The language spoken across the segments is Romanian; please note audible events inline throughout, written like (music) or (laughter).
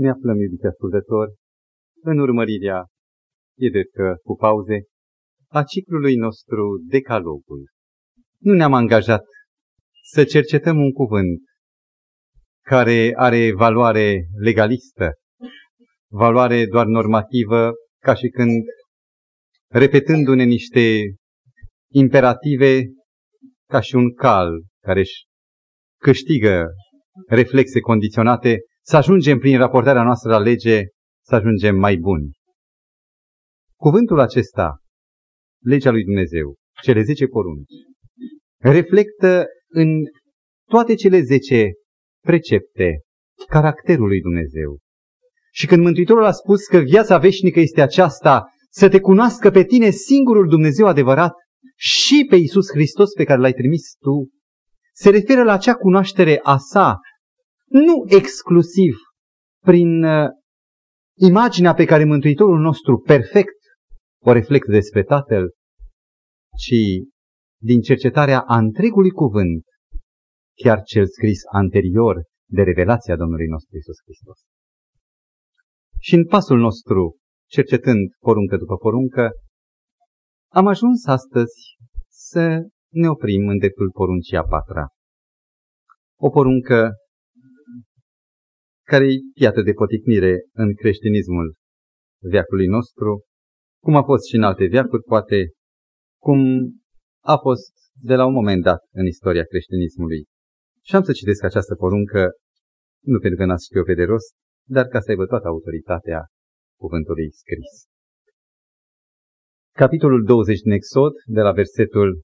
Ne aflăm, iubiți ascultători, în urmărirea, e drept că cu pauze, a ciclului nostru Decalogul. Nu ne-am angajat să cercetăm un cuvânt care are valoare legalistă, valoare doar normativă, ca și când, repetându-ne niște imperative, ca și un cal care își câștigă reflexe condiționate, să ajungem prin raportarea noastră la lege, să ajungem mai buni. Cuvântul acesta, legea lui Dumnezeu, cele zece porunci, reflectă în toate cele zece precepte caracterul lui Dumnezeu. Și când Mântuitorul a spus că viața veșnică este aceasta, să te cunoască pe tine singurul Dumnezeu adevărat și pe Iisus Hristos pe care l-ai trimis tu, se referă la acea cunoaștere a sa, nu exclusiv prin uh, imaginea pe care Mântuitorul nostru perfect o reflectă despre Tatăl, ci din cercetarea a întregului cuvânt, chiar cel scris anterior de revelația Domnului nostru Isus Hristos. Și în pasul nostru, cercetând poruncă după poruncă, am ajuns astăzi să ne oprim în dreptul poruncii a patra. O poruncă care e iată de poticnire în creștinismul veacului nostru, cum a fost și în alte veacuri, poate cum a fost de la un moment dat în istoria creștinismului. Și am să citesc această poruncă, nu pentru că n ați știu pe de rost, dar ca să aibă toată autoritatea cuvântului scris. Capitolul 20 din Exod, de la versetul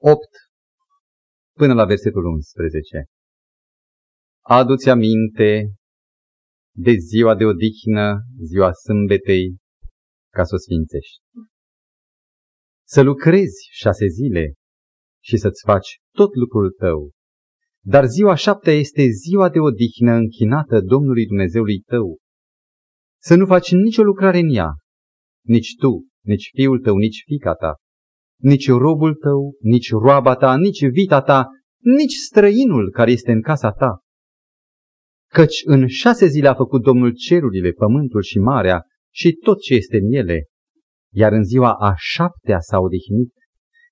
8 până la versetul 11. Adu-ți aminte de ziua de odihnă, ziua sâmbetei, ca să o sfințești. Să lucrezi șase zile și să-ți faci tot lucrul tău. Dar ziua șaptea este ziua de odihnă închinată Domnului Dumnezeului tău. Să nu faci nicio lucrare în ea, nici tu, nici fiul tău, nici fica ta, nici robul tău, nici roaba ta, nici vita ta, nici străinul care este în casa ta. Căci în șase zile a făcut Domnul cerurile, pământul și marea și tot ce este în ele, iar în ziua a șaptea s-a odihnit.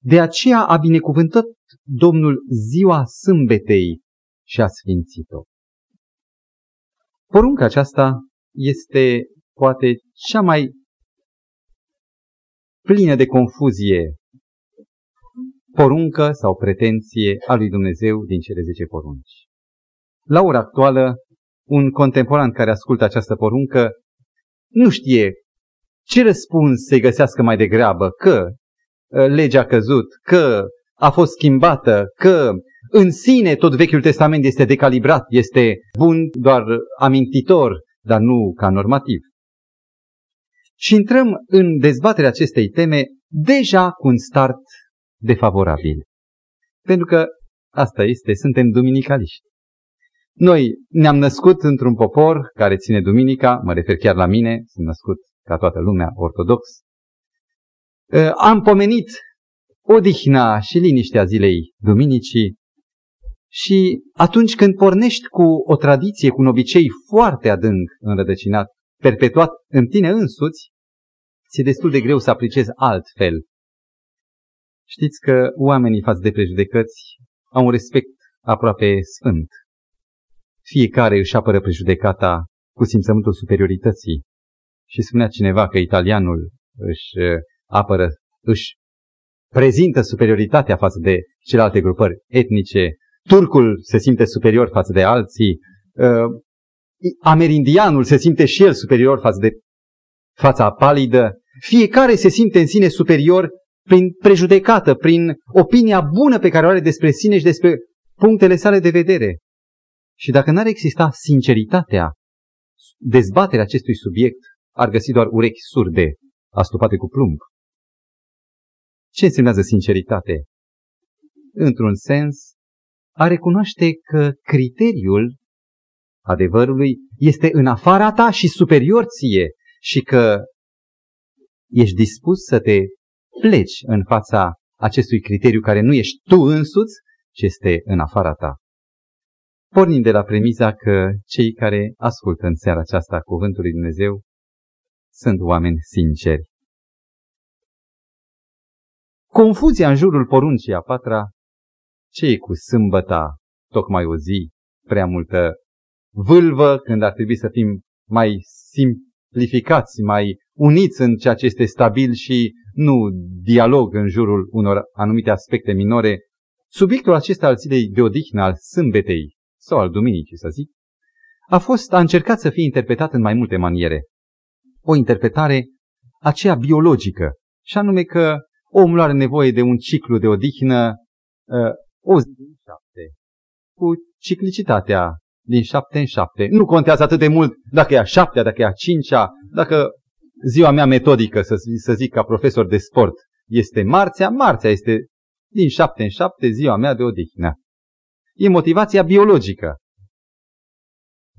De aceea a binecuvântat Domnul ziua sâmbetei și a sfințit-o. Porunca aceasta este poate cea mai plină de confuzie poruncă sau pretenție a lui Dumnezeu din cele zece porunci. La ora actuală, un contemporan care ascultă această poruncă nu știe ce răspuns să-i găsească mai degrabă, că uh, legea a căzut, că a fost schimbată, că în sine tot Vechiul Testament este decalibrat, este bun doar amintitor, dar nu ca normativ. Și intrăm în dezbaterea acestei teme deja cu un start defavorabil. Pentru că asta este, suntem duminicaliști. Noi ne-am născut într-un popor care ține duminica, mă refer chiar la mine, sunt născut ca toată lumea ortodox. Ă, am pomenit odihna și liniștea zilei duminicii și atunci când pornești cu o tradiție, cu un obicei foarte adânc înrădăcinat, perpetuat în tine însuți, ți-e destul de greu să apreciezi altfel Știți că oamenii față de prejudecăți au un respect aproape sfânt. Fiecare își apără prejudecata cu simțământul superiorității. Și spunea cineva că italianul își uh, apără, își prezintă superioritatea față de celelalte grupări etnice, turcul se simte superior față de alții, uh, amerindianul se simte și el superior față de fața palidă, fiecare se simte în sine superior prin prejudecată, prin opinia bună pe care o are despre sine și despre punctele sale de vedere. Și dacă n-ar exista sinceritatea, dezbaterea acestui subiect ar găsi doar urechi surde, astupate cu plumb. Ce însemnează sinceritate? Într-un sens, a recunoaște că criteriul adevărului este în afara ta și superior ție și că ești dispus să te pleci în fața acestui criteriu care nu ești tu însuți, ci este în afara ta. Pornind de la premiza că cei care ascultă în seara aceasta cuvântul lui Dumnezeu sunt oameni sinceri. Confuzia în jurul poruncii a patra, ce e cu sâmbăta, tocmai o zi, prea multă vâlvă, când ar trebui să fim mai simplificați, mai uniți în ceea ce este stabil și nu dialog în jurul unor anumite aspecte minore, subiectul acesta al zilei de odihnă al sâmbetei sau al duminicii, să zic, a fost, a încercat să fie interpretat în mai multe maniere. O interpretare aceea biologică, și anume că omul are nevoie de un ciclu de odihnă uh, o zi din șapte, cu ciclicitatea din șapte în șapte. Nu contează atât de mult dacă e a șaptea, dacă e a cincea, dacă ziua mea metodică, să, să zic ca profesor de sport, este marțea, marțea este din șapte în șapte ziua mea de odihnă. E motivația biologică,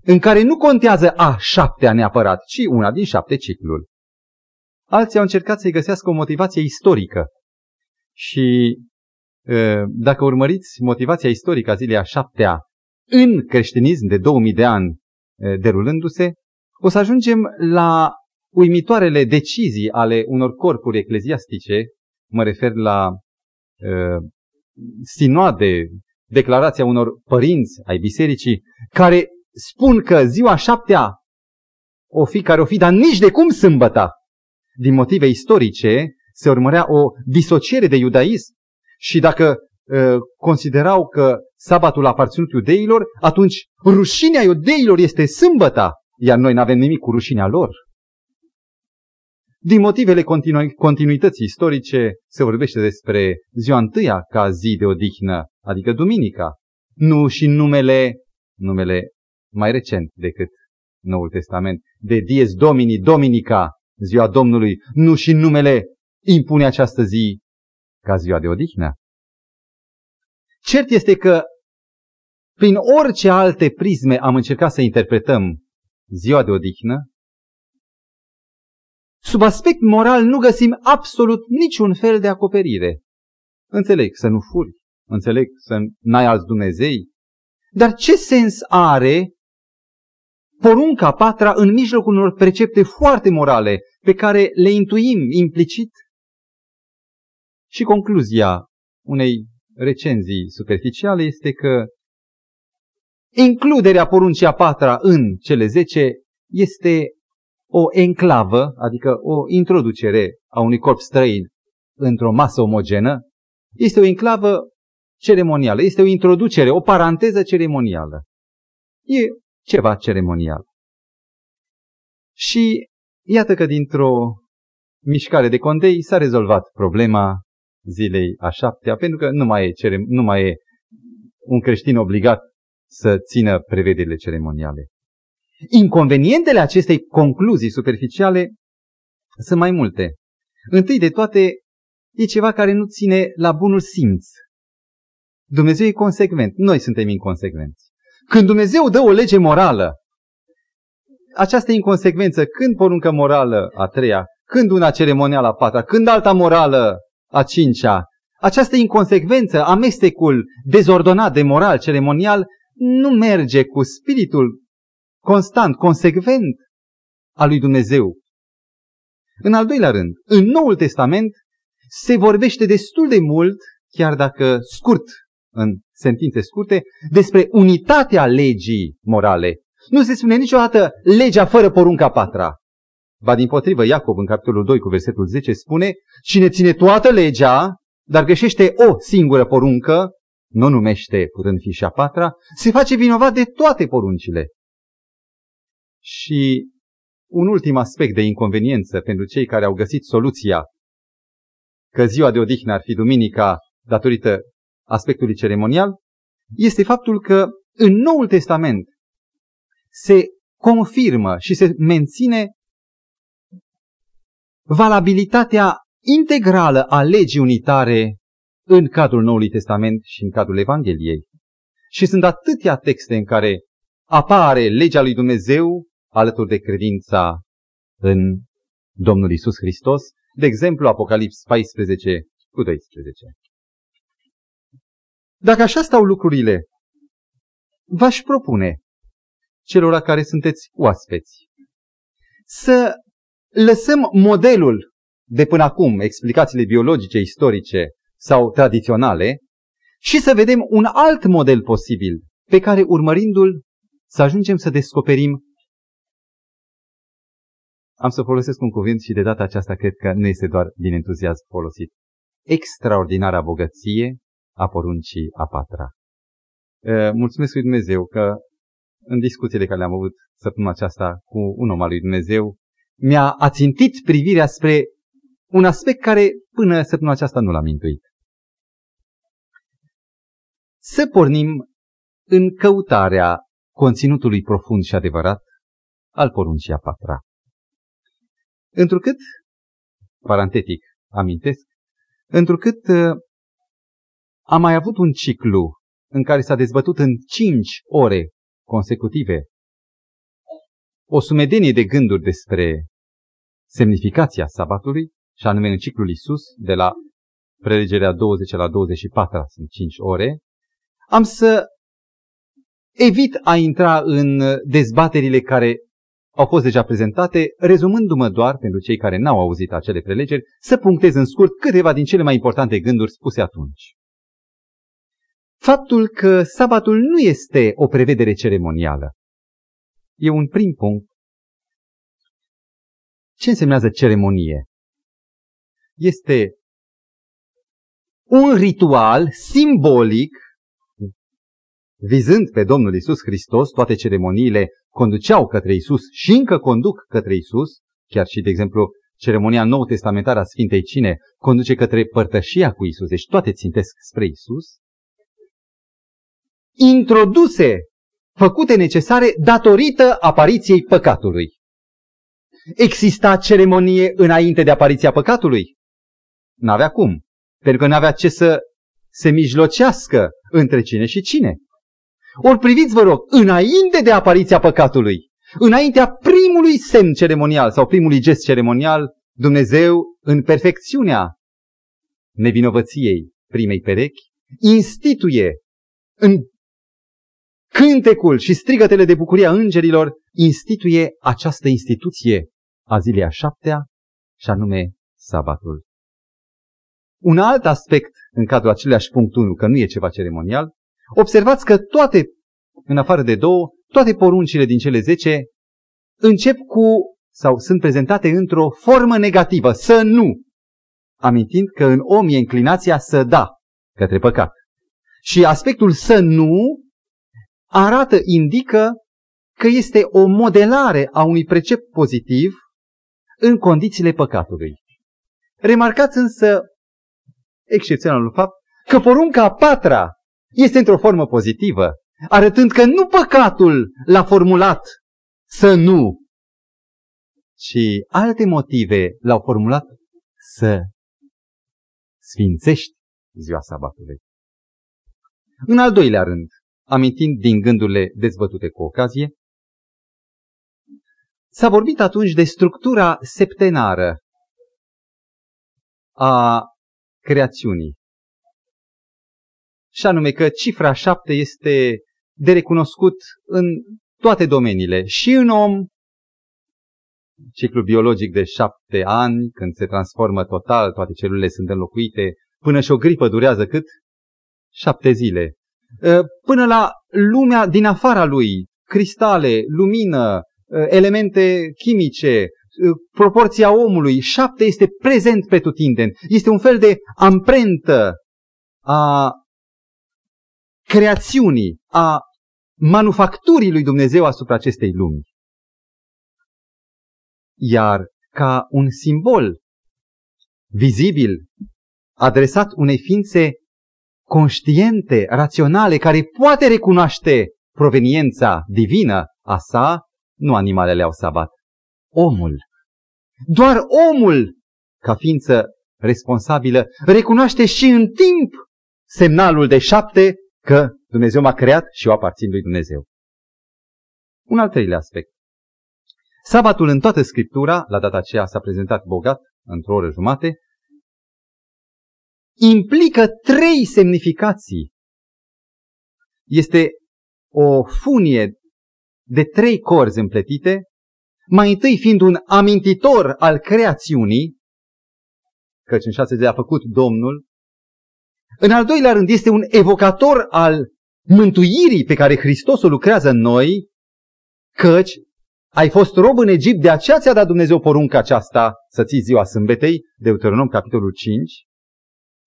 în care nu contează a șaptea neapărat, ci una din șapte cicluri. Alții au încercat să-i găsească o motivație istorică. Și dacă urmăriți motivația istorică a zilei a șaptea în creștinism de 2000 de ani derulându-se, o să ajungem la uimitoarele decizii ale unor corpuri ecleziastice, mă refer la uh, sinoade, declarația unor părinți ai bisericii, care spun că ziua șaptea o fi care o fi, dar nici de cum sâmbăta. Din motive istorice se urmărea o disociere de iudaism și dacă uh, considerau că sabatul a aparținut iudeilor, atunci rușinea iudeilor este sâmbăta, iar noi nu avem nimic cu rușinea lor. Din motivele continu- continuității istorice se vorbește despre ziua întâia ca zi de odihnă, adică duminica. Nu și numele, numele mai recent decât Noul Testament, de Dies Domini, Dominica, ziua Domnului, nu și numele impune această zi ca ziua de odihnă. Cert este că prin orice alte prisme am încercat să interpretăm ziua de odihnă, Sub aspect moral nu găsim absolut niciun fel de acoperire. Înțeleg să nu furi, înțeleg? Să n-ai alți Dumnezei, dar ce sens are porunca patra în mijlocul unor precepte foarte morale pe care le intuim implicit? Și concluzia unei recenzii superficiale este că includerea poruncii a patra în cele zece este o enclavă, adică o introducere a unui corp străin într-o masă omogenă, este o enclavă ceremonială, este o introducere, o paranteză ceremonială. E ceva ceremonial. Și iată că dintr-o mișcare de condei s-a rezolvat problema zilei a șaptea, pentru că nu mai e, cerem, nu mai e un creștin obligat să țină prevederile ceremoniale. Inconvenientele acestei concluzii superficiale sunt mai multe. Întâi de toate, e ceva care nu ține la bunul simț. Dumnezeu e consecvent, noi suntem inconsecvenți. Când Dumnezeu dă o lege morală, această inconsecvență, când poruncă morală a treia, când una ceremonială a patra, când alta morală a cincea, această inconsecvență, amestecul dezordonat de moral ceremonial, nu merge cu spiritul constant, consecvent al lui Dumnezeu. În al doilea rând, în Noul Testament se vorbește destul de mult, chiar dacă scurt, în sentințe scurte, despre unitatea legii morale. Nu se spune niciodată legea fără porunca patra. Ba din potrivă, Iacob în capitolul 2 cu versetul 10 spune, cine ține toată legea, dar greșește o singură poruncă, nu numește, putând fi și a patra, se face vinovat de toate poruncile. Și un ultim aspect de inconveniență pentru cei care au găsit soluția că ziua de odihnă ar fi duminica datorită aspectului ceremonial, este faptul că în Noul Testament se confirmă și se menține valabilitatea integrală a legii unitare în cadrul Noului Testament și în cadrul Evangheliei. Și sunt atâtea texte în care apare legea lui Dumnezeu alături de credința în Domnul Isus Hristos, de exemplu Apocalips 14 cu 12. Dacă așa stau lucrurile, v-aș propune celor care sunteți oaspeți să lăsăm modelul de până acum, explicațiile biologice, istorice sau tradiționale, și să vedem un alt model posibil pe care urmărindu-l să ajungem să descoperim am să folosesc un cuvânt și de data aceasta cred că nu este doar din entuziasm folosit. Extraordinara bogăție a poruncii a patra. Mulțumesc lui Dumnezeu că în discuțiile care le-am avut săptămâna aceasta cu un om al lui Dumnezeu, mi-a ațintit privirea spre un aspect care până săptămâna aceasta nu l-am intuit. Să pornim în căutarea conținutului profund și adevărat al poruncii a patra. Întrucât, parantetic, amintesc, întrucât uh, am mai avut un ciclu în care s-a dezbătut în cinci ore consecutive o sumedenie de gânduri despre semnificația sabatului, și anume în ciclul Isus, de la prelegerea 20 la 24, sunt 5 ore, am să evit a intra în dezbaterile care au fost deja prezentate, rezumându-mă doar, pentru cei care n-au auzit acele prelegeri, să punctez în scurt câteva din cele mai importante gânduri spuse atunci. Faptul că sabatul nu este o prevedere ceremonială e un prim punct. Ce însemnează ceremonie? Este un ritual simbolic vizând pe Domnul Isus Hristos, toate ceremoniile conduceau către Isus și încă conduc către Isus, chiar și, de exemplu, ceremonia nou testamentară a Sfintei Cine conduce către părtășia cu Isus, deci toate țintesc spre Isus, introduse, făcute necesare datorită apariției păcatului. Exista ceremonie înainte de apariția păcatului? N-avea cum, pentru că n-avea ce să se mijlocească între cine și cine. Ori priviți, vă rog, înainte de apariția păcatului, înaintea primului semn ceremonial sau primului gest ceremonial, Dumnezeu, în perfecțiunea nevinovăției primei perechi, instituie în cântecul și strigătele de bucurie a îngerilor, instituie această instituție a zilei a șaptea, și anume sabatul. Un alt aspect în cadrul aceleași punct 1, că nu e ceva ceremonial, observați că toate, în afară de două, toate poruncile din cele zece încep cu sau sunt prezentate într-o formă negativă, să nu, amintind că în om e inclinația să da către păcat. Și aspectul să nu arată, indică că este o modelare a unui precept pozitiv în condițiile păcatului. Remarcați însă excepționalul fapt că porunca a patra este într-o formă pozitivă, arătând că nu păcatul l-a formulat să nu, ci alte motive l-au formulat să sfințești ziua sabatului. În al doilea rând, amintind din gândurile dezbătute cu ocazie, s-a vorbit atunci de structura septenară a creațiunii. Și anume că cifra șapte este de recunoscut în toate domeniile, și în om, ciclul biologic de șapte ani, când se transformă total, toate celulele sunt înlocuite, până și o gripă durează cât? Șapte zile. Ă, până la lumea din afara lui, cristale, lumină, ă, elemente chimice, ă, proporția omului, șapte este prezent pe tutindeni. Este un fel de amprentă a creațiunii, a manufacturii lui Dumnezeu asupra acestei lumi. Iar ca un simbol vizibil adresat unei ființe conștiente, raționale, care poate recunoaște proveniența divină a sa, nu animalele au sabat. Omul. Doar omul, ca ființă responsabilă, recunoaște și în timp semnalul de șapte că Dumnezeu m-a creat și eu aparțin lui Dumnezeu. Un al treilea aspect. Sabatul în toată Scriptura, la data aceea s-a prezentat bogat, într-o oră jumate, implică trei semnificații. Este o funie de trei corzi împletite, mai întâi fiind un amintitor al creațiunii, căci în șase zile a făcut Domnul, în al doilea rând este un evocator al mântuirii pe care Hristos o lucrează în noi, căci ai fost rob în Egipt, de aceea ți-a dat Dumnezeu porunca aceasta să ții ziua sâmbetei, Deuteronom capitolul 5,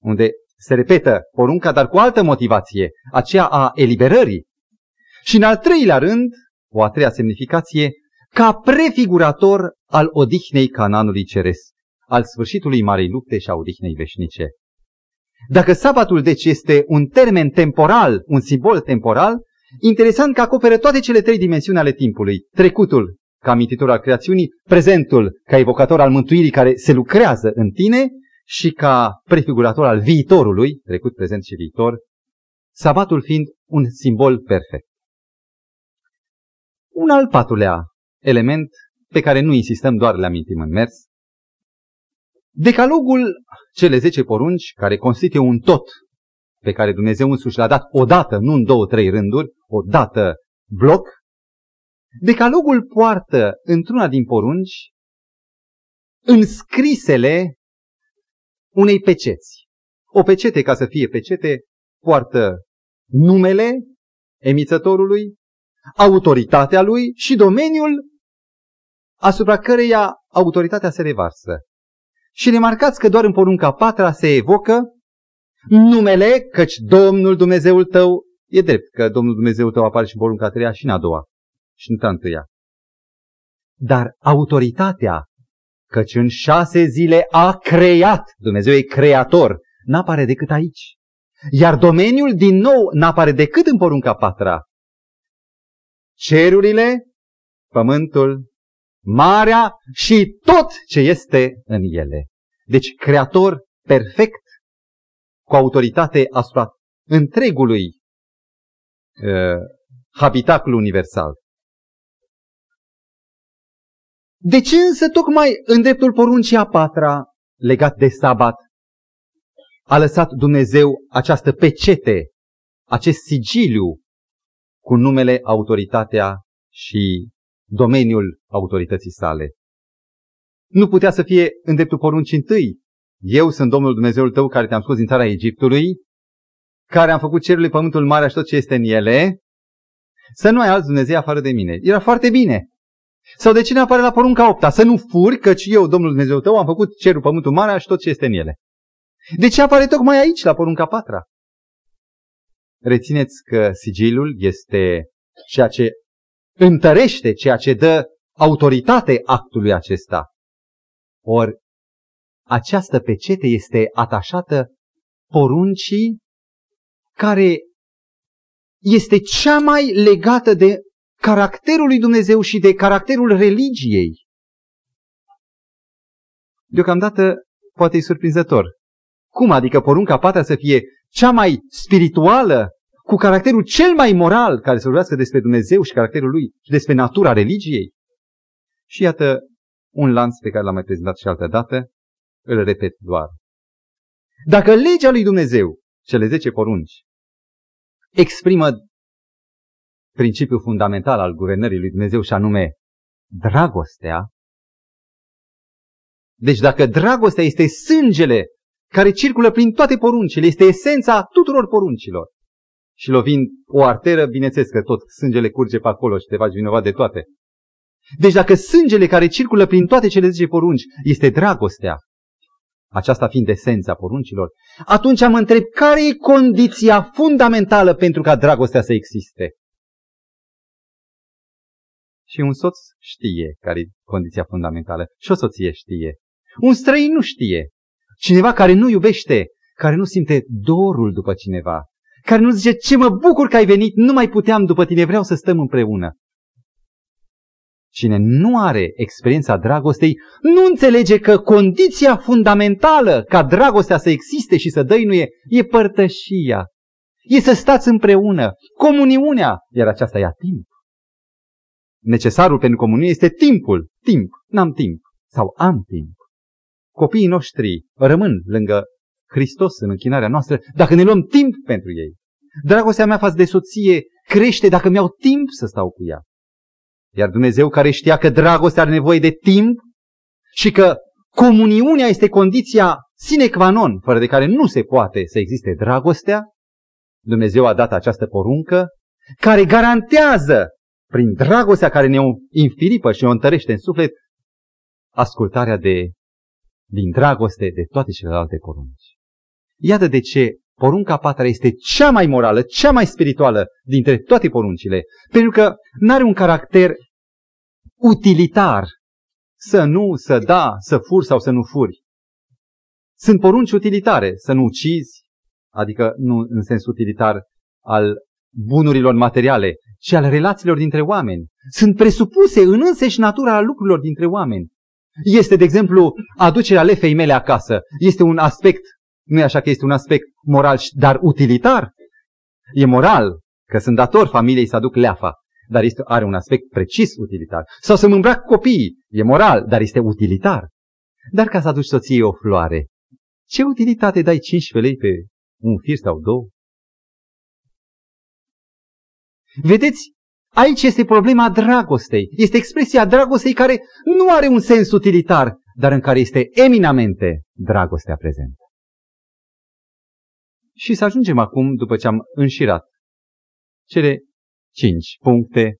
unde se repetă porunca, dar cu altă motivație, aceea a eliberării. Și în al treilea rând, o a treia semnificație, ca prefigurator al odihnei cananului ceresc, al sfârșitului marei lupte și a odihnei veșnice. Dacă sabatul deci este un termen temporal, un simbol temporal, interesant că acoperă toate cele trei dimensiuni ale timpului. Trecutul ca amintitor al creațiunii, prezentul ca evocator al mântuirii care se lucrează în tine și ca prefigurator al viitorului, trecut, prezent și viitor, sabatul fiind un simbol perfect. Un al patrulea element pe care nu insistăm, doar le amintim în mers. Decalogul, cele zece porunci, care constituie un tot pe care Dumnezeu însuși l-a dat odată, nu în două, trei rânduri, odată bloc, Decalogul poartă într-una din porunci înscrisele unei peceți. O pecete, ca să fie pecete, poartă numele emițătorului, autoritatea lui și domeniul asupra căreia autoritatea se revarsă. Și remarcați că doar în porunca patra se evocă numele, căci Domnul Dumnezeul tău, e drept că Domnul Dumnezeul tău apare și în porunca treia și în a doua și în întâia. Dar autoritatea, căci în șase zile a creat, Dumnezeu e creator, n-apare decât aici. Iar domeniul, din nou, n-apare decât în porunca patra. Cerurile, pământul, marea și tot ce este în ele. Deci creator perfect, cu autoritate asupra întregului uh, habitacul universal. De ce însă tocmai în dreptul poruncii a patra, legat de sabat, a lăsat Dumnezeu această pecete, acest sigiliu cu numele, autoritatea și domeniul autorității sale? Nu putea să fie în dreptul poruncii întâi. Eu sunt Domnul Dumnezeul tău care te-am scos din țara Egiptului, care am făcut cerurile, pământul mare și tot ce este în ele, să nu ai alți Dumnezei afară de mine. Era foarte bine. Sau de cine apare la porunca opta? Să nu furi, căci eu, Domnul Dumnezeu tău, am făcut cerul, pământul, marea și tot ce este în ele. De ce apare tocmai aici, la porunca patra? Rețineți că sigilul este ceea ce întărește, ceea ce dă autoritate actului acesta. Ori această pecete este atașată poruncii care este cea mai legată de caracterul lui Dumnezeu și de caracterul religiei. Deocamdată poate e surprinzător. Cum adică porunca patra să fie cea mai spirituală, cu caracterul cel mai moral care să vorbească despre Dumnezeu și caracterul lui și despre natura religiei? Și iată un lanț pe care l-am mai prezentat și altă dată, îl repet doar. Dacă legea lui Dumnezeu, cele zece porunci, exprimă principiul fundamental al guvernării lui Dumnezeu și anume dragostea. Deci dacă dragostea este sângele care circulă prin toate poruncile, este esența tuturor poruncilor. Și lovind o arteră, bineînțeles că tot sângele curge pe acolo și te faci vinovat de toate. Deci dacă sângele care circulă prin toate cele 10 porunci este dragostea, aceasta fiind esența poruncilor, atunci am întreb care e condiția fundamentală pentru ca dragostea să existe? Și un soț știe care e condiția fundamentală. Și o soție știe. Un străin nu știe. Cineva care nu iubește, care nu simte dorul după cineva, care nu zice ce mă bucur că ai venit, nu mai puteam după tine, vreau să stăm împreună. Cine nu are experiența dragostei, nu înțelege că condiția fundamentală ca dragostea să existe și să dăinuie e părtășia. E să stați împreună, comuniunea, iar aceasta ia timp necesarul pentru comunie este timpul. Timp. N-am timp. Sau am timp. Copiii noștri rămân lângă Hristos în închinarea noastră dacă ne luăm timp pentru ei. Dragostea mea față de soție crește dacă mi-au timp să stau cu ea. Iar Dumnezeu care știa că dragostea are nevoie de timp și că comuniunea este condiția sine qua non, fără de care nu se poate să existe dragostea, Dumnezeu a dat această poruncă care garantează, prin dragostea care ne infilipă și ne întărește în suflet, ascultarea de, din dragoste de toate celelalte porunci. Iată de ce porunca patra este cea mai morală, cea mai spirituală dintre toate poruncile, pentru că nu are un caracter utilitar, să nu, să da, să furi sau să nu furi. Sunt porunci utilitare, să nu ucizi, adică nu în sens utilitar al bunurilor materiale, ci al relațiilor dintre oameni. Sunt presupuse în însăși natura lucrurilor dintre oameni. Este, de exemplu, aducerea lefei mele acasă. Este un aspect, nu e așa că este un aspect moral, dar utilitar. E moral, că sunt dator familiei să aduc leafa, dar este, are un aspect precis utilitar. Sau să-mi îmbrac copiii, e moral, dar este utilitar. Dar ca să aduci soției o floare, ce utilitate dai 15 lei pe un fir sau două? Vedeți, aici este problema dragostei. Este expresia dragostei care nu are un sens utilitar, dar în care este eminamente dragostea prezentă. Și să ajungem acum, după ce am înșirat cele cinci puncte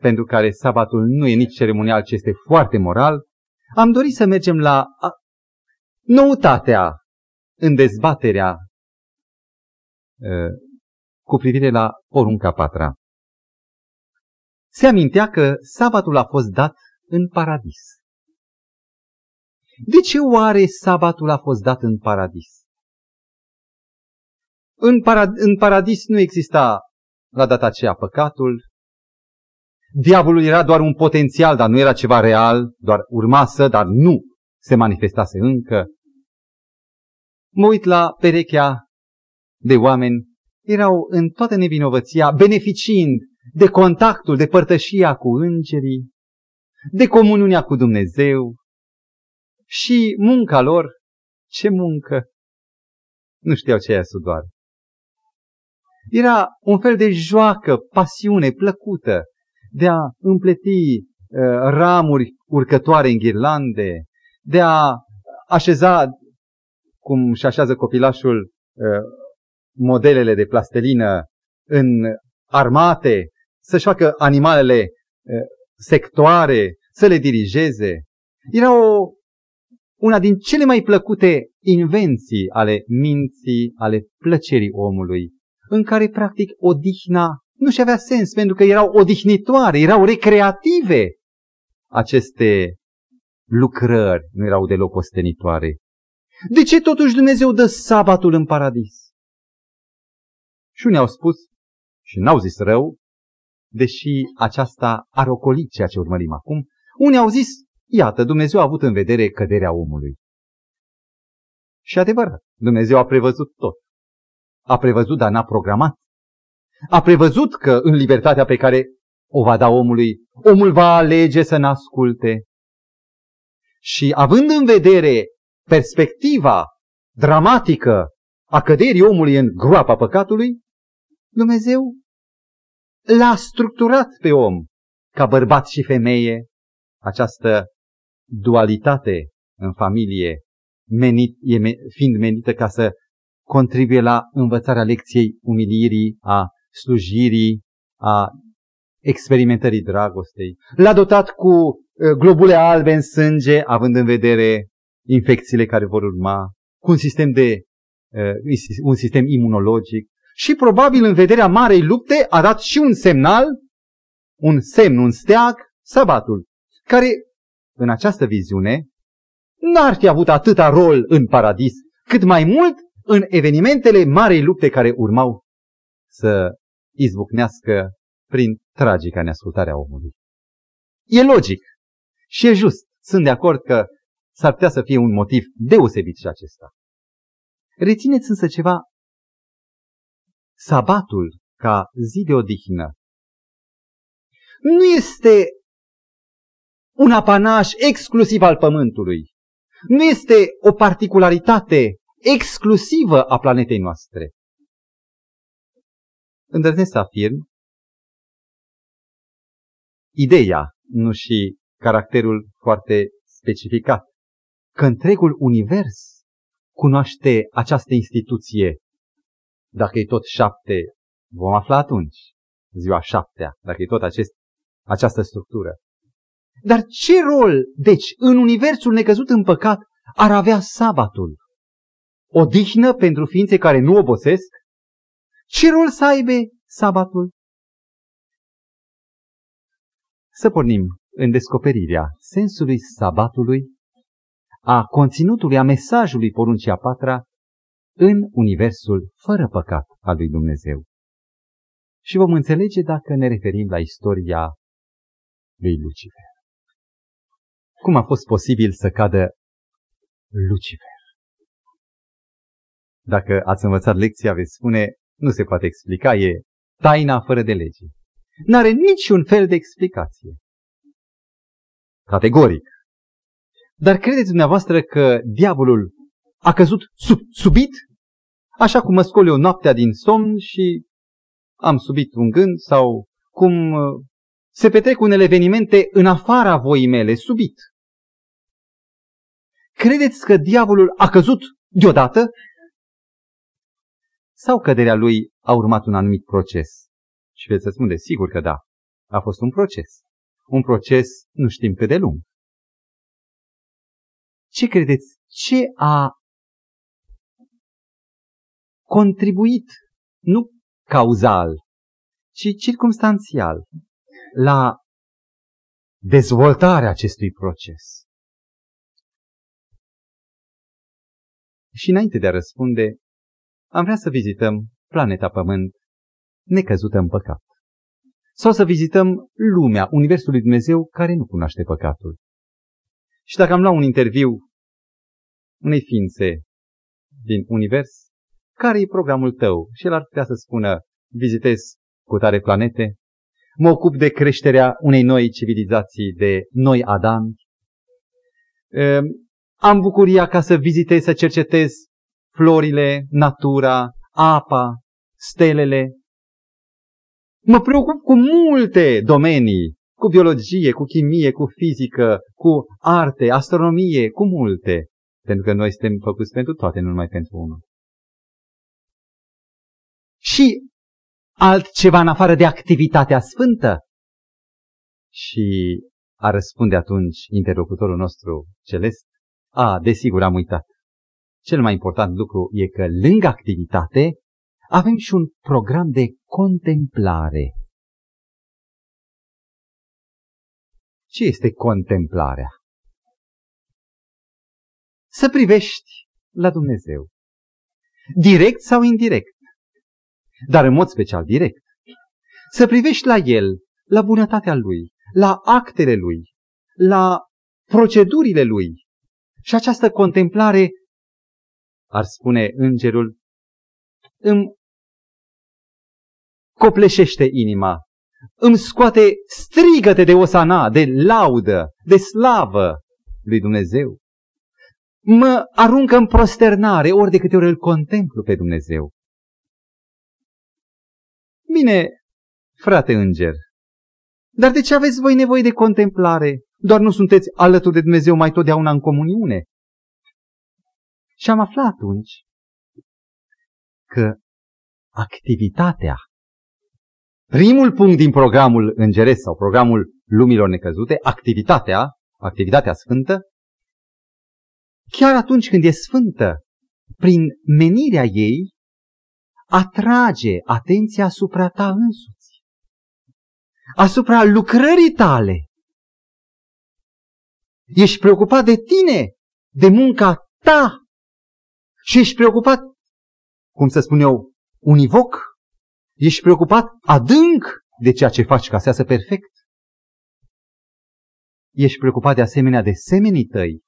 pentru care sabatul nu e nici ceremonial, ci este foarte moral, am dorit să mergem la noutatea în dezbaterea cu privire la porunca patra. Se amintea că sabatul a fost dat în paradis. De ce oare sabatul a fost dat în paradis? În, parad- în paradis nu exista la data aceea păcatul. Diavolul era doar un potențial, dar nu era ceva real, doar urma să, dar nu se manifestase încă. Mă uit la perechea de oameni, erau în toată nevinovăția, beneficiind de contactul, de părtășia cu îngerii, de comuniunea cu Dumnezeu și munca lor, ce muncă? Nu știau ce e sudoar. Era un fel de joacă, pasiune plăcută de a împleti uh, ramuri urcătoare în ghirlande, de a așeza, cum și așează copilașul, uh, modelele de plastelină în armate, să-și facă animalele uh, sectoare, să le dirigeze. Era o, una din cele mai plăcute invenții ale minții, ale plăcerii omului în care practic odihna nu și avea sens pentru că erau odihnitoare, erau recreative. Aceste lucrări nu erau deloc ostenitoare. De ce totuși Dumnezeu dă sabatul în paradis? Și unii au spus, și n-au zis rău, deși aceasta ar ocoli ceea ce urmărim acum, unii au zis, iată, Dumnezeu a avut în vedere căderea omului. Și adevărat, Dumnezeu a prevăzut tot. A prevăzut, dar n-a programat. A prevăzut că în libertatea pe care o va da omului, omul va alege să n-asculte. Și având în vedere perspectiva dramatică a căderii omului în groapa păcatului, Dumnezeu l-a structurat pe om ca bărbat și femeie, această dualitate în familie, menit, e, fiind menită ca să contribuie la învățarea lecției umilirii, a slujirii, a experimentării dragostei. L-a dotat cu uh, globule albe în sânge, având în vedere infecțiile care vor urma, cu un sistem, de, uh, un sistem imunologic și probabil în vederea marei lupte a dat și un semnal, un semn, un steag, sabatul, care în această viziune n-ar fi avut atâta rol în paradis, cât mai mult în evenimentele marei lupte care urmau să izbucnească prin tragica neascultare a omului. E logic și e just. Sunt de acord că s-ar putea să fie un motiv deosebit și acesta. Rețineți însă ceva. Sabatul ca zi de odihnă nu este un apanaj exclusiv al pământului. Nu este o particularitate exclusivă a planetei noastre. Îndrăznesc să afirm ideea, nu și caracterul foarte specificat, că întregul univers cunoaște această instituție. Dacă e tot șapte, vom afla atunci, ziua șaptea, dacă e tot acest, această structură. Dar ce rol, deci, în universul necăzut în păcat, ar avea sabatul? O dihnă pentru ființe care nu obosesc? Ce rol să aibă sabatul? Să pornim în descoperirea sensului sabatului, a conținutului, a mesajului poruncii a patra în universul fără păcat al lui Dumnezeu. Și vom înțelege dacă ne referim la istoria lui Lucifer. Cum a fost posibil să cadă Lucifer? Dacă ați învățat lecția, veți spune, nu se poate explica, e taina fără de lege. N-are niciun fel de explicație. Categoric. Dar credeți dumneavoastră că diavolul a căzut sub, subit? Așa cum mă scol eu noaptea din somn și am subit un gând sau cum uh, se petrec unele evenimente în afara voii mele, subit. Credeți că diavolul a căzut deodată? Sau căderea lui a urmat un anumit proces? Și veți să spune, sigur că da, a fost un proces. Un proces nu știm cât de lung. Ce credeți? Ce a contribuit, nu cauzal, ci circumstanțial, la dezvoltarea acestui proces? Și înainte de a răspunde, am vrea să vizităm planeta Pământ necăzută în păcat. Sau să vizităm lumea, Universul lui Dumnezeu care nu cunoaște păcatul. Și dacă am luat un interviu unei ființe din univers, care e programul tău? Și el ar putea să spună, vizitez cu tare planete, mă ocup de creșterea unei noi civilizații, de noi Adam, ehm, am bucuria ca să vizitez, să cercetez florile, natura, apa, stelele. Mă preocup cu multe domenii, cu biologie, cu chimie, cu fizică, cu arte, astronomie, cu multe. Pentru că noi suntem făcuți pentru toate, nu numai pentru unul. Și altceva în afară de activitatea sfântă? Și a răspunde atunci interlocutorul nostru celest, a, desigur, am uitat. Cel mai important lucru e că lângă activitate avem și un program de contemplare. Ce este contemplarea? Să privești la Dumnezeu. Direct sau indirect. Dar în mod special direct. Să privești la El, la bunătatea Lui, la actele Lui, la procedurile Lui. Și această contemplare ar spune îngerul, îmi copleșește inima, îmi scoate strigăte de osana, de laudă, de slavă lui Dumnezeu. Mă aruncă în prosternare ori de câte ori îl contemplu pe Dumnezeu. Bine, frate înger, dar de ce aveți voi nevoie de contemplare? Doar nu sunteți alături de Dumnezeu mai totdeauna în comuniune? Și am aflat atunci că activitatea, primul punct din programul îngeresc sau programul lumilor necăzute, activitatea, activitatea sfântă, chiar atunci când e sfântă, prin menirea ei, atrage atenția asupra ta însuți, asupra lucrării tale. Ești preocupat de tine, de munca ta, și ești preocupat, cum să spun eu, univoc? Ești preocupat adânc de ceea ce faci ca să iasă perfect? Ești preocupat de asemenea de semenii tăi.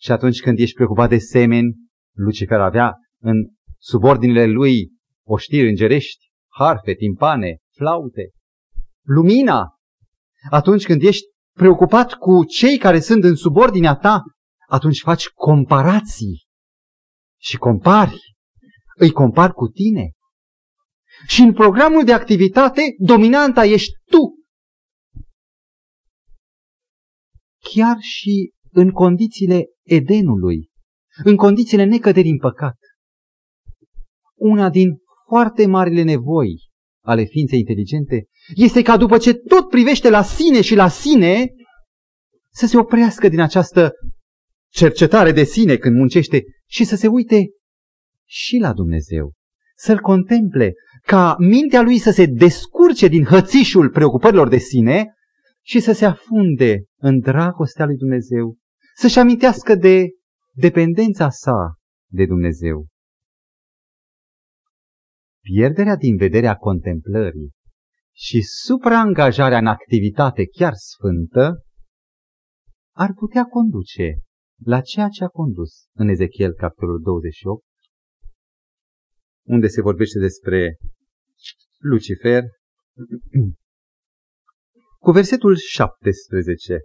Și atunci când ești preocupat de semeni, Lucifer avea în subordinile lui oștiri îngerești, harfe, timpane, flaute, lumina. Atunci când ești preocupat cu cei care sunt în subordinea ta, atunci faci comparații și compari, îi compari cu tine. Și în programul de activitate, dominanta ești tu. chiar și în condițiile Edenului, în condițiile necăderii în păcat. Una din foarte marile nevoi ale ființei inteligente este ca după ce tot privește la sine și la sine, să se oprească din această cercetare de sine când muncește și să se uite și la Dumnezeu, să-L contemple, ca mintea lui să se descurce din hățișul preocupărilor de sine și să se afunde în dragostea lui Dumnezeu, să-și amintească de dependența sa de Dumnezeu. Pierderea din vederea contemplării și supraangajarea în activitate chiar sfântă ar putea conduce la ceea ce a condus în Ezechiel capitolul 28, unde se vorbește despre Lucifer, (clears throat) cu versetul 17.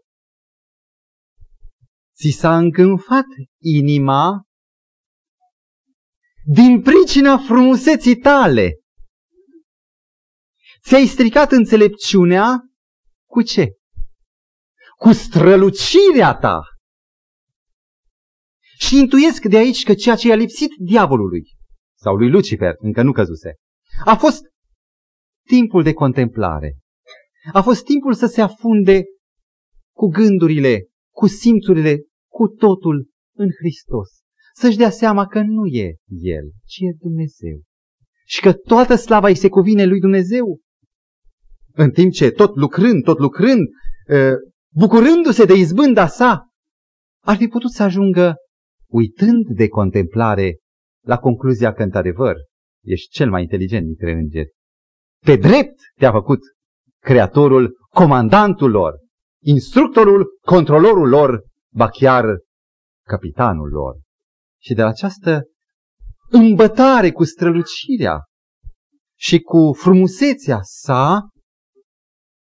Ți s-a încânfat inima din pricina frumuseții tale. Ți-ai stricat înțelepciunea cu ce? Cu strălucirea ta. Și intuiesc de aici că ceea ce i-a lipsit diavolului, sau lui Lucifer, încă nu căzuse, a fost timpul de contemplare. A fost timpul să se afunde cu gândurile, cu simțurile, cu totul în Hristos. Să-și dea seama că nu e El, ci e Dumnezeu. Și că toată slava îi se cuvine lui Dumnezeu. În timp ce tot lucrând, tot lucrând, ă, bucurându-se de izbânda sa, ar fi putut să ajungă, uitând de contemplare, la concluzia că, într-adevăr, ești cel mai inteligent dintre îngeri. Pe drept te-a făcut Creatorul, comandantul lor, instructorul, controlorul lor, ba chiar capitanul lor. Și de la această îmbătare cu strălucirea și cu frumusețea sa,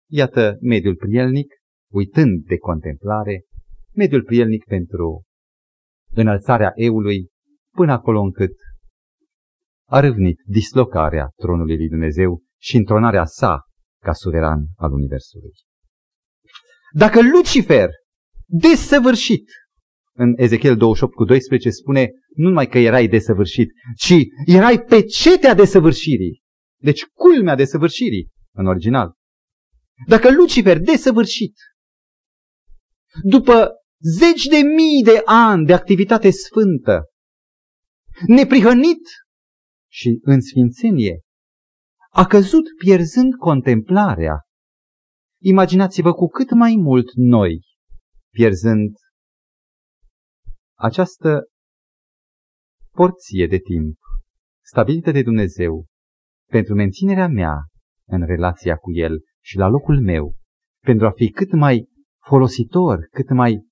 iată mediul prielnic, uitând de contemplare, mediul prielnic pentru înălțarea eului, până acolo încât a râvnit dislocarea tronului lui Dumnezeu și întronarea sa ca suveran al Universului. Dacă Lucifer, desăvârșit, în Ezechiel 28 cu 12 spune nu numai că erai desăvârșit, ci erai pe cetea desăvârșirii. Deci culmea desăvârșirii în original. Dacă Lucifer, desăvârșit, după zeci de mii de ani de activitate sfântă, neprihănit și în sfințenie, a căzut pierzând contemplarea. Imaginați-vă cu cât mai mult noi, pierzând această porție de timp stabilită de Dumnezeu pentru menținerea mea în relația cu El și la locul meu, pentru a fi cât mai folositor, cât mai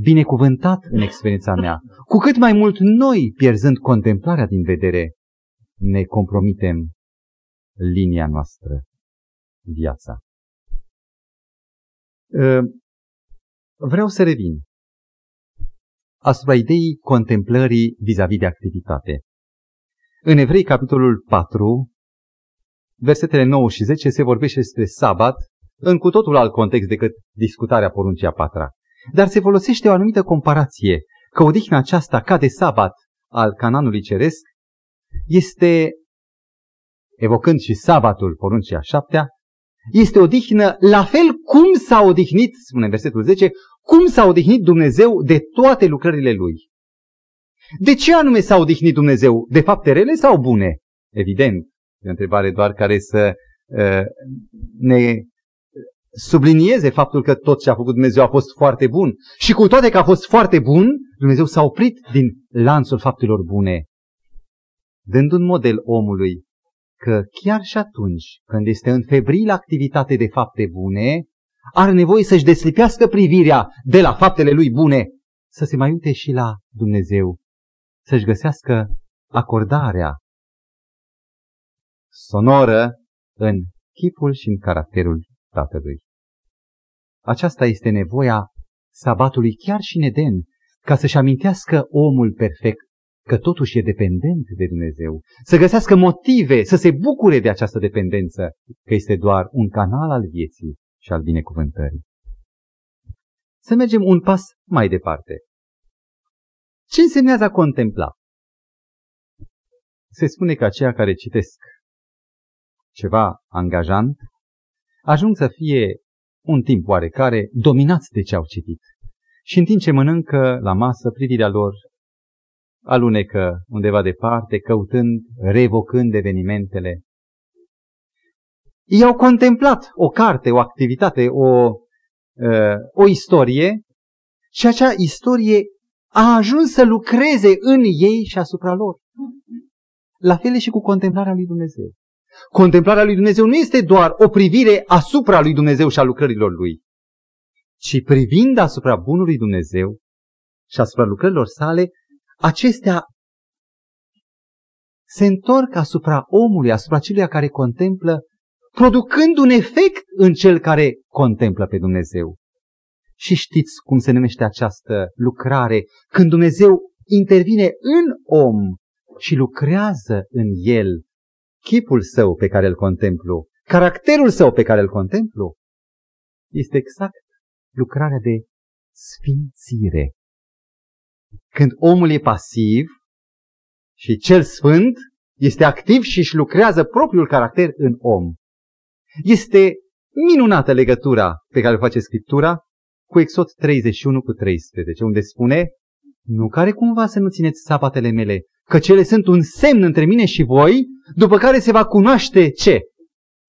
binecuvântat în experiența mea, cu cât mai mult noi, pierzând contemplarea din vedere, ne compromitem linia noastră, viața. Ă, vreau să revin asupra ideii contemplării vis-a-vis de activitate. În Evrei, capitolul 4, versetele 9 și 10, se vorbește despre sabat în cu totul alt context decât discutarea poruncii a patra. Dar se folosește o anumită comparație, că odihna aceasta ca de sabat al cananului ceresc este evocând și sabatul, poruncia șaptea, este o dihnă la fel cum s-a odihnit, spune versetul 10, cum s-a odihnit Dumnezeu de toate lucrările Lui. De ce anume s-a odihnit Dumnezeu? De fapte rele sau bune? Evident, e o întrebare doar care să uh, ne sublinieze faptul că tot ce a făcut Dumnezeu a fost foarte bun. Și cu toate că a fost foarte bun, Dumnezeu s-a oprit din lanțul faptelor bune, dând un model omului că chiar și atunci când este în febrilă activitate de fapte bune, are nevoie să-și deslipească privirea de la faptele lui bune, să se mai uite și la Dumnezeu, să-și găsească acordarea sonoră în chipul și în caracterul Tatălui. Aceasta este nevoia sabatului chiar și în Eden, ca să-și amintească omul perfect că totuși e dependent de Dumnezeu, să găsească motive să se bucure de această dependență, că este doar un canal al vieții și al binecuvântării. să mergem un pas mai departe. Ce însemnează a contempla? Se spune că aceia care citesc ceva angajant ajung să fie un timp oarecare dominați de ce au citit. Și în timp ce mănâncă la masă, privirea lor alunecă undeva departe, căutând, revocând evenimentele. Ei au contemplat o carte, o activitate, o, uh, o istorie și acea istorie a ajuns să lucreze în ei și asupra lor. La fel și cu contemplarea lui Dumnezeu. Contemplarea lui Dumnezeu nu este doar o privire asupra lui Dumnezeu și a lucrărilor lui, ci privind asupra bunului Dumnezeu și asupra lucrărilor sale, acestea se întorc asupra omului, asupra celui care contemplă, producând un efect în cel care contemplă pe Dumnezeu. Și știți cum se numește această lucrare, când Dumnezeu intervine în om și lucrează în el chipul său pe care îl contemplu, caracterul său pe care îl contemplu, este exact lucrarea de sfințire. Când omul e pasiv și cel sfânt este activ și își lucrează propriul caracter în om. Este minunată legătura pe care o face Scriptura cu Exod 31 cu 13, unde spune Nu care cumva să nu țineți sapatele mele, că cele sunt un semn între mine și voi, după care se va cunoaște ce?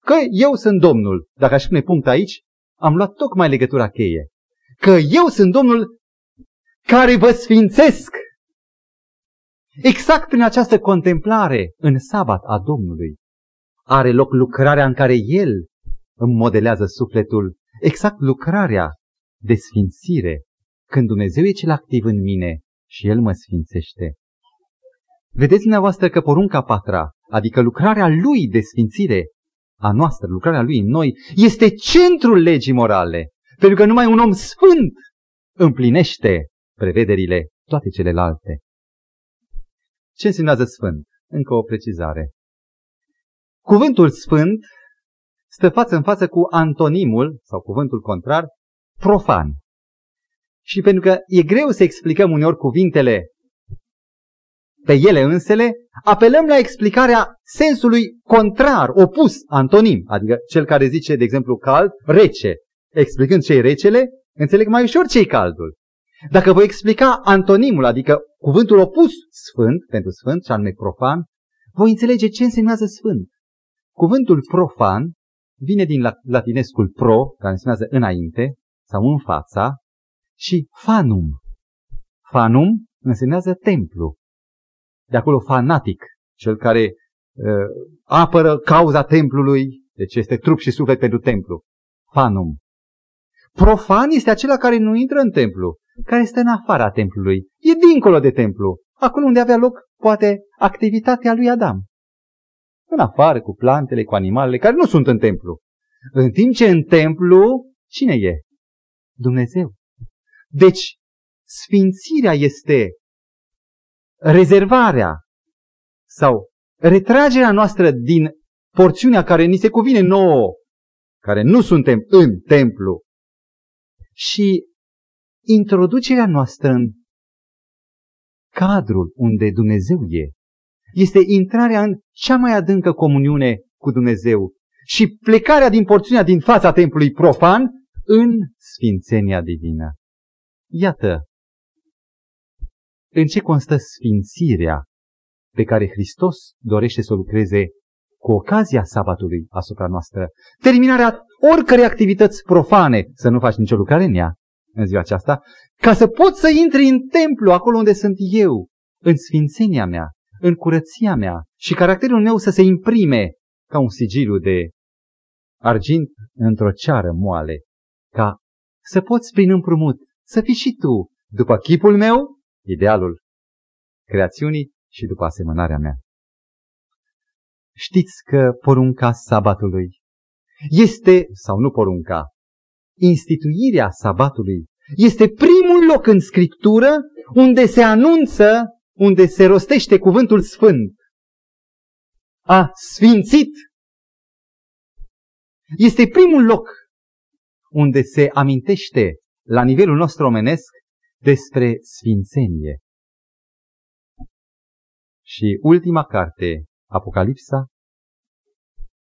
Că eu sunt Domnul. Dacă aș pune punct aici, am luat tocmai legătura cheie. Că eu sunt Domnul care vă sfințesc. Exact prin această contemplare în sabat a Domnului are loc lucrarea în care El îmi modelează sufletul, exact lucrarea de sfințire, când Dumnezeu e cel activ în mine și El mă sfințește. Vedeți dumneavoastră că porunca patra, adică lucrarea Lui de sfințire a noastră, lucrarea Lui în noi, este centrul legii morale. Pentru că numai un om sfânt împlinește prevederile toate celelalte. Ce înseamnă sfânt? Încă o precizare. Cuvântul sfânt stă față în față cu antonimul, sau cuvântul contrar, profan. Și pentru că e greu să explicăm uneori cuvintele pe ele însele, apelăm la explicarea sensului contrar, opus, antonim, adică cel care zice, de exemplu, cald, rece. Explicând ce e recele, înțeleg mai ușor ce e caldul. Dacă voi explica antonimul, adică cuvântul opus sfânt, pentru sfânt, și anume profan, voi înțelege ce însemnează sfânt. Cuvântul profan vine din latinescul pro, care înseamnă înainte sau în fața, și fanum. Fanum însemnează templu. De acolo fanatic, cel care uh, apără cauza templului, deci este trup și suflet pentru templu. Fanum. Profan este acela care nu intră în templu, care este în afara templului. E dincolo de templu, acolo unde avea loc, poate, activitatea lui Adam. În afară, cu plantele, cu animalele, care nu sunt în templu. În timp ce în templu, cine e? Dumnezeu. Deci, sfințirea este rezervarea sau retragerea noastră din porțiunea care ni se cuvine nouă, care nu suntem în templu, și introducerea noastră în cadrul unde Dumnezeu e, este intrarea în cea mai adâncă comuniune cu Dumnezeu și plecarea din porțiunea din fața templului profan în sfințenia divină. Iată în ce constă sfințirea pe care Hristos dorește să o lucreze cu ocazia sabatului asupra noastră. Terminarea oricărei activități profane, să nu faci nicio lucrare în ea în ziua aceasta, ca să poți să intri în templu, acolo unde sunt eu, în sfințenia mea, în curăția mea și caracterul meu să se imprime ca un sigiliu de argint într-o ceară moale, ca să poți prin împrumut să fii și tu, după chipul meu, idealul creațiunii și după asemănarea mea. Știți că porunca sabatului este, sau nu porunca, instituirea sabatului este primul loc în Scriptură unde se anunță, unde se rostește cuvântul sfânt. A sfințit. Este primul loc unde se amintește la nivelul nostru omenesc, despre sfințenie. Și ultima carte, Apocalipsa,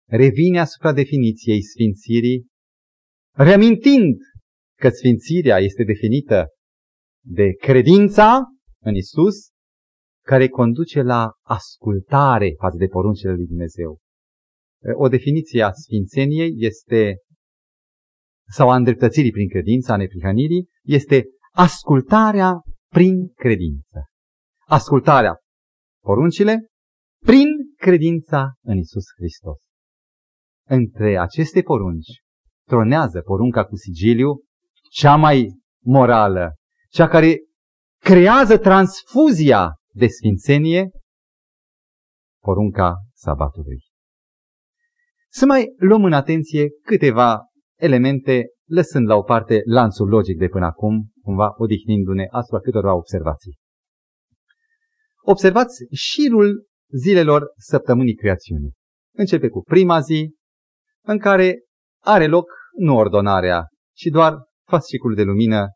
revine asupra definiției sfințirii, reamintind că sfințirea este definită de credința în Isus, care conduce la ascultare față de poruncile lui Dumnezeu. O definiție a sfințeniei este, sau a îndreptățirii prin credință, a neprihănirii, este ascultarea prin credință. Ascultarea poruncile prin credința în Isus Hristos. Între aceste porunci tronează porunca cu sigiliu, cea mai morală, cea care creează transfuzia de sfințenie, porunca sabatului. Să mai luăm în atenție câteva elemente, lăsând la o parte lanțul logic de până acum, cumva odihnindu-ne asupra câtorva observații. Observați șirul zilelor săptămânii creațiunii. Începe cu prima zi, în care are loc nu ordonarea, ci doar fascicul de lumină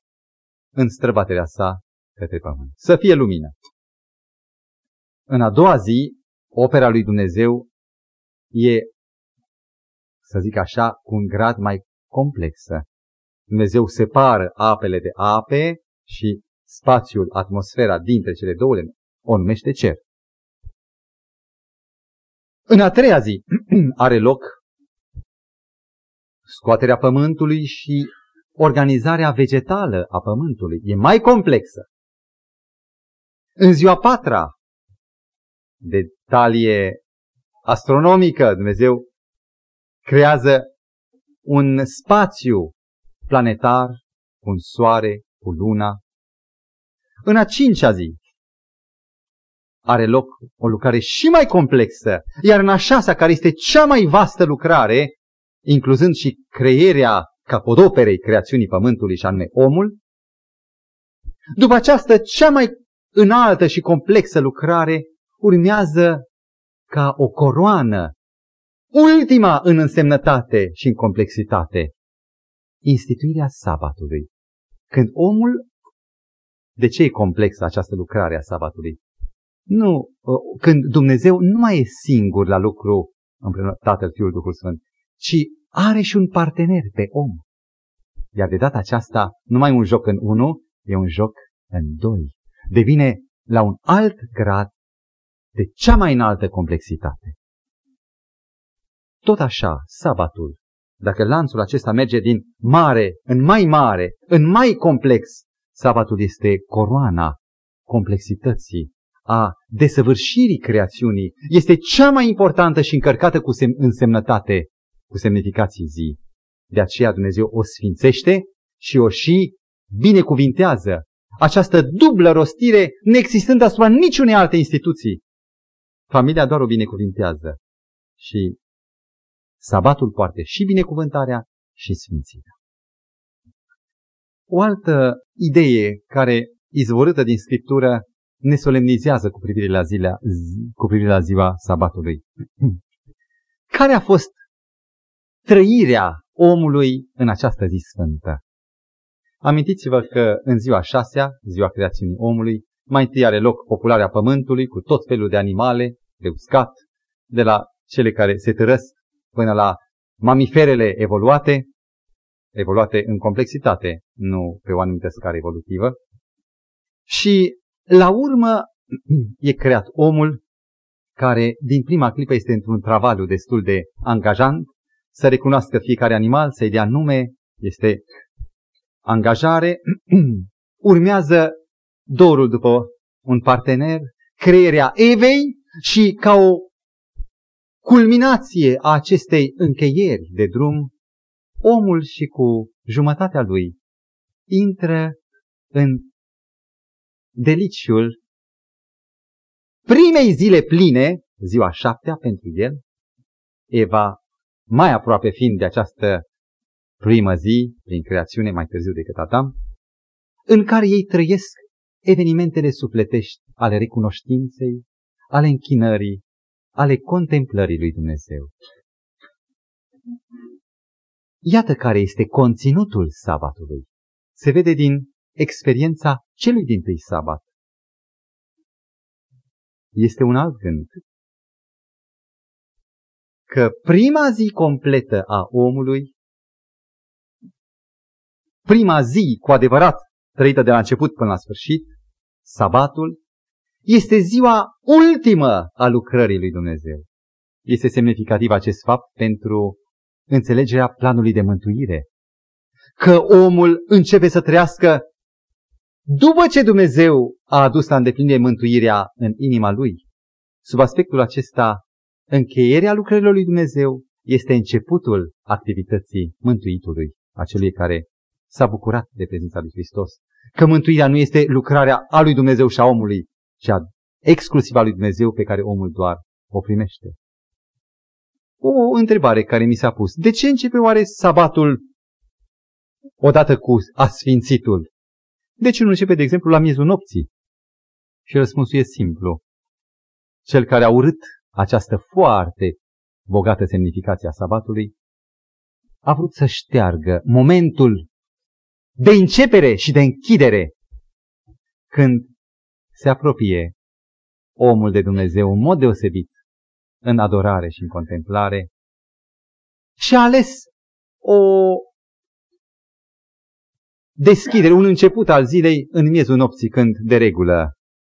în străbaterea sa către pământ. Să fie lumină. În a doua zi, opera lui Dumnezeu e, să zic așa, cu un grad mai complexă. Dumnezeu separă apele de ape și spațiul, atmosfera dintre cele două o numește cer. În a treia zi (clears throat) are loc scoaterea pământului și organizarea vegetală a pământului. E mai complexă. În ziua patra, de talie astronomică, Dumnezeu creează un spațiu planetar cu un soare, cu luna. În a cincea zi are loc o lucrare și mai complexă, iar în a șasea, care este cea mai vastă lucrare, incluzând și creierea capodoperei creațiunii pământului și anume omul, după această cea mai înaltă și complexă lucrare urmează ca o coroană, ultima în însemnătate și în complexitate, instituirea sabatului. Când omul, de ce e complexă această lucrare a sabatului? Nu, când Dumnezeu nu mai e singur la lucru împreună Tatăl, Fiul, Duhul Sfânt, ci are și un partener pe om. Iar de data aceasta, nu mai un joc în unu, e un joc în doi. Devine la un alt grad de cea mai înaltă complexitate. Tot așa, sabatul, dacă lanțul acesta merge din mare în mai mare, în mai complex, sabatul este coroana complexității, a desăvârșirii creațiunii, este cea mai importantă și încărcată cu însemnătate cu semnificații zi. De aceea Dumnezeu o sfințește și o și binecuvintează. Această dublă rostire neexistând asupra niciunei alte instituții. Familia doar o binecuvintează. Și sabatul poartă și binecuvântarea și sfințirea. O altă idee care, izvorâtă din Scriptură, ne solemnizează cu privire la, zilea, cu privire la ziua sabatului. (clears throat) Care a fost trăirea omului în această zi sfântă. Amintiți-vă că în ziua șasea, ziua creațiunii omului, mai întâi are loc popularea pământului cu tot felul de animale de uscat, de la cele care se târăsc până la mamiferele evoluate, evoluate în complexitate, nu pe o anumită scară evolutivă. Și la urmă e creat omul care din prima clipă este într-un travaliu destul de angajant, să recunoască fiecare animal, să-i dea nume, este angajare. (clears throat) Urmează dorul după un partener, creierea Evei și ca o culminație a acestei încheieri de drum, omul și cu jumătatea lui intră în deliciul primei zile pline, ziua șaptea pentru el, Eva mai aproape fiind de această primă zi, prin creațiune mai târziu decât Adam, în care ei trăiesc evenimentele sufletești ale recunoștinței, ale închinării, ale contemplării lui Dumnezeu. Iată care este conținutul sabatului. se vede din experiența celui din tâi sabat. Este un alt gând. Că prima zi completă a omului, prima zi cu adevărat trăită de la început până la sfârșit, sabatul, este ziua ultimă a lucrării lui Dumnezeu. Este semnificativ acest fapt pentru înțelegerea planului de mântuire. Că omul începe să trăiască după ce Dumnezeu a adus la îndeplinire mântuirea în inima lui. Sub aspectul acesta, încheierea lucrărilor lui Dumnezeu este începutul activității mântuitului, acelui care s-a bucurat de prezența lui Hristos. Că mântuirea nu este lucrarea a lui Dumnezeu și a omului, ci a exclusiv a lui Dumnezeu pe care omul doar o primește. O întrebare care mi s-a pus. De ce începe oare sabatul odată cu asfințitul? De ce nu începe, de exemplu, la miezul nopții? Și răspunsul e simplu. Cel care a urât această foarte bogată semnificație a sabatului a vrut să șteargă momentul de începere și de închidere când se apropie omul de Dumnezeu în mod deosebit în adorare și în contemplare și a ales o deschidere, un început al zilei în miezul nopții când de regulă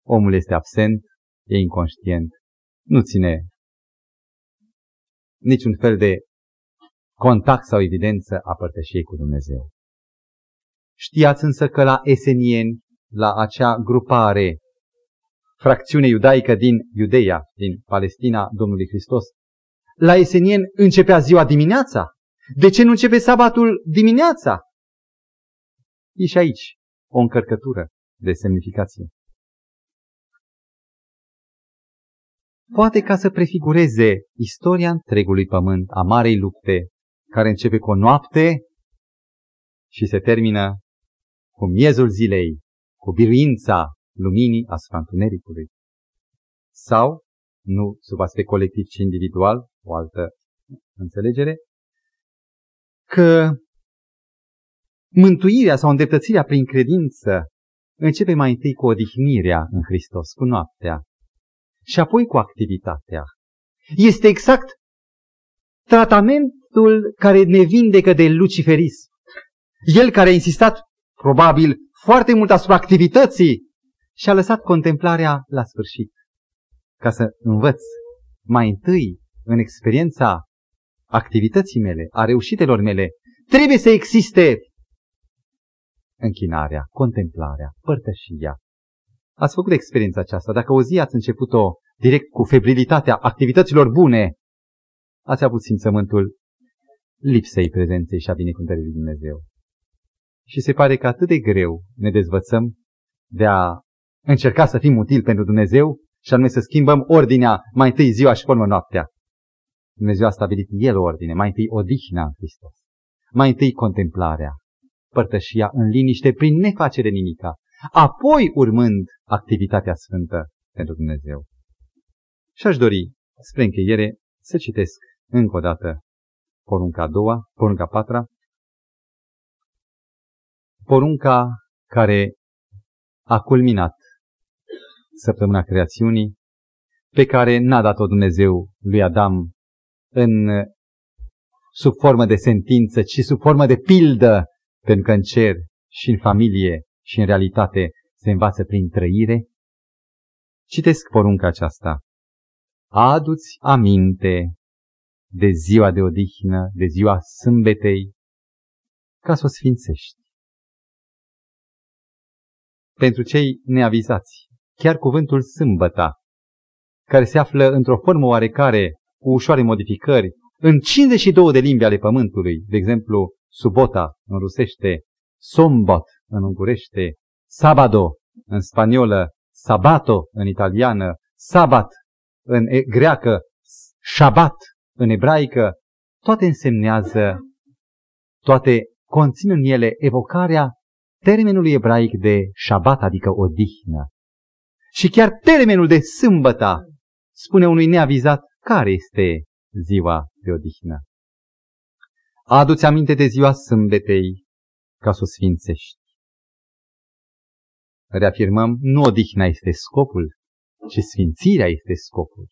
omul este absent, e inconștient, nu ține niciun fel de contact sau evidență a părtășiei cu Dumnezeu. Știați însă că la esenieni, la acea grupare, fracțiune iudaică din Iudeia, din Palestina Domnului Hristos, la esenieni începea ziua dimineața. De ce nu începe sabatul dimineața? E și aici o încărcătură de semnificație. Poate ca să prefigureze istoria întregului pământ a marei lupte, care începe cu o noapte și se termină cu miezul zilei, cu biruința luminii asupra întunericului. Sau, nu sub aspect colectiv, ci individual, o altă înțelegere, că mântuirea sau îndreptățirea prin credință începe mai întâi cu odihnirea în Hristos, cu noaptea, și apoi cu activitatea. Este exact tratamentul care ne vindecă de luciferism. El care a insistat, probabil, foarte mult asupra activității și a lăsat contemplarea la sfârșit. Ca să învăț mai întâi în experiența activității mele, a reușitelor mele, trebuie să existe închinarea, contemplarea, părtășia. Ați făcut experiența aceasta. Dacă o zi ați început-o direct cu febrilitatea activităților bune, ați avut simțământul lipsei prezenței și a binecuvântării lui Dumnezeu. Și se pare că atât de greu ne dezvățăm de a încerca să fim utili pentru Dumnezeu și anume să schimbăm ordinea mai întâi ziua și formă noaptea. Dumnezeu a stabilit El o ordine, mai întâi odihna în Hristos, mai întâi contemplarea, părtășia în liniște prin nefacere nimica, apoi urmând activitatea sfântă pentru Dumnezeu. Și aș dori, spre încheiere, să citesc încă o dată porunca a doua, porunca a patra, porunca care a culminat săptămâna creațiunii, pe care n-a dat-o Dumnezeu lui Adam în, sub formă de sentință, ci sub formă de pildă, pentru că în cer și în familie și în realitate se învață prin trăire. Citesc porunca aceasta. Adu-ți aminte de ziua de odihnă, de ziua sâmbetei, ca să o sfințești. Pentru cei neavizați, chiar cuvântul sâmbăta, care se află într-o formă oarecare, cu ușoare modificări, în 52 de limbi ale pământului, de exemplu, subota în rusește, sombot în ungurește, sabado în spaniolă, sabato în italiană, sabat în greacă, shabat în ebraică, toate însemnează, toate conțin în ele evocarea termenului ebraic de shabat, adică odihnă. Și chiar termenul de sâmbăta spune unui neavizat care este ziua de odihnă. Adu-ți aminte de ziua sâmbetei ca să o sfințești. Reafirmăm, nu odihna este scopul, ci sfințirea este scopul.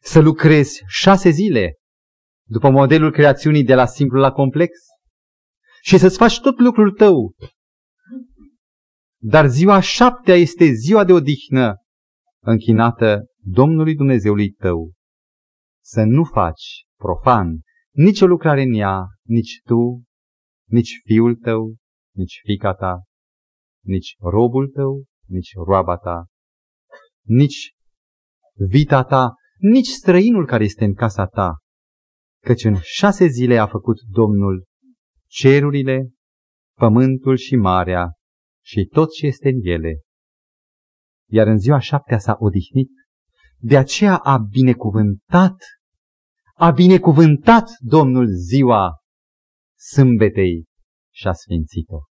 Să lucrezi șase zile după modelul creațiunii de la simplu la complex și să-ți faci tot lucrul tău. Dar ziua șaptea este ziua de odihnă închinată Domnului Dumnezeului tău. Să nu faci profan nicio lucrare în ea, nici tu, nici fiul tău, nici fica ta, nici robul tău, nici roaba ta, nici vita ta, nici străinul care este în casa ta, căci în șase zile a făcut Domnul cerurile, pământul și marea și tot ce este în ele. Iar în ziua șaptea s-a odihnit, de aceea a binecuvântat, a binecuvântat Domnul ziua sâmbetei și a sfințit-o.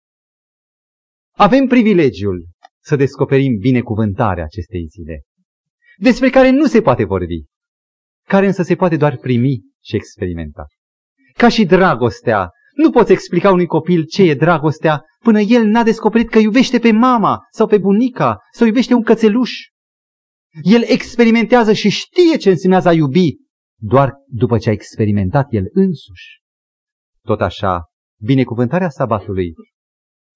Avem privilegiul să descoperim binecuvântarea acestei zile, despre care nu se poate vorbi, care însă se poate doar primi și experimenta. Ca și dragostea, nu poți explica unui copil ce e dragostea până el n-a descoperit că iubește pe mama sau pe bunica sau iubește un cățeluș. El experimentează și știe ce înseamnă a iubi doar după ce a experimentat el însuși. Tot așa, binecuvântarea sabatului,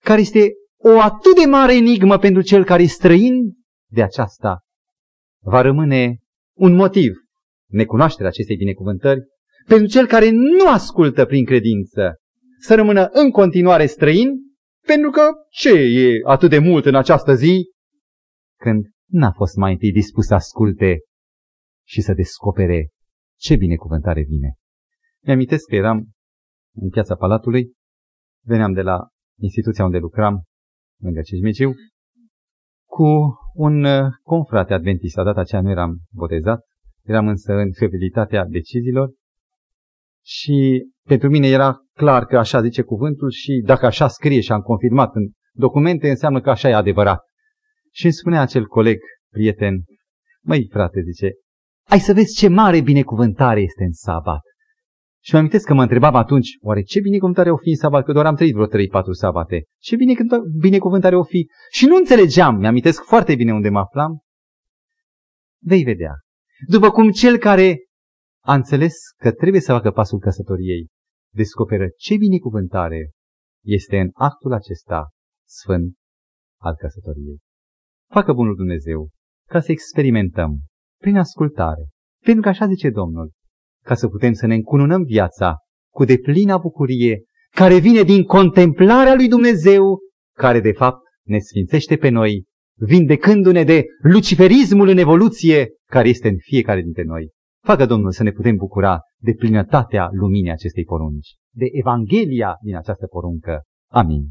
care este o atât de mare enigmă pentru cel care e străin de aceasta, va rămâne un motiv, necunoașterea acestei binecuvântări, pentru cel care nu ascultă prin credință, să rămână în continuare străin, pentru că ce e atât de mult în această zi, când n-a fost mai întâi dispus să asculte și să descopere ce binecuvântare vine. Mi-amintesc că eram în piața Palatului, veneam de la instituția unde lucram, lângă Cismiciu, cu un uh, confrate adventist. A data aceea nu eram botezat, eram însă în fiabilitatea deciziilor și pentru mine era clar că așa zice cuvântul și dacă așa scrie și am confirmat în documente, înseamnă că așa e adevărat. Și îmi spunea acel coleg, prieten, măi frate, zice, ai să vezi ce mare binecuvântare este în sabat. Și mă amintesc că mă întrebam atunci, oare ce binecuvântare o fi în sabat? Că doar am trăit vreo 3-4 sabate. Ce binecuvântare o fi? Și nu înțelegeam, mi-amintesc foarte bine unde mă aflam. Vei vedea. După cum cel care a înțeles că trebuie să facă pasul căsătoriei, descoperă ce binecuvântare este în actul acesta sfânt al căsătoriei. Facă bunul Dumnezeu ca să experimentăm prin ascultare, pentru că așa zice Domnul, ca să putem să ne încununăm viața cu deplină bucurie care vine din contemplarea lui Dumnezeu, care de fapt ne sfințește pe noi, vindecându-ne de luciferismul în evoluție care este în fiecare dintre noi. Facă Domnul să ne putem bucura de plinătatea luminii acestei porunci, de Evanghelia din această poruncă. Amin.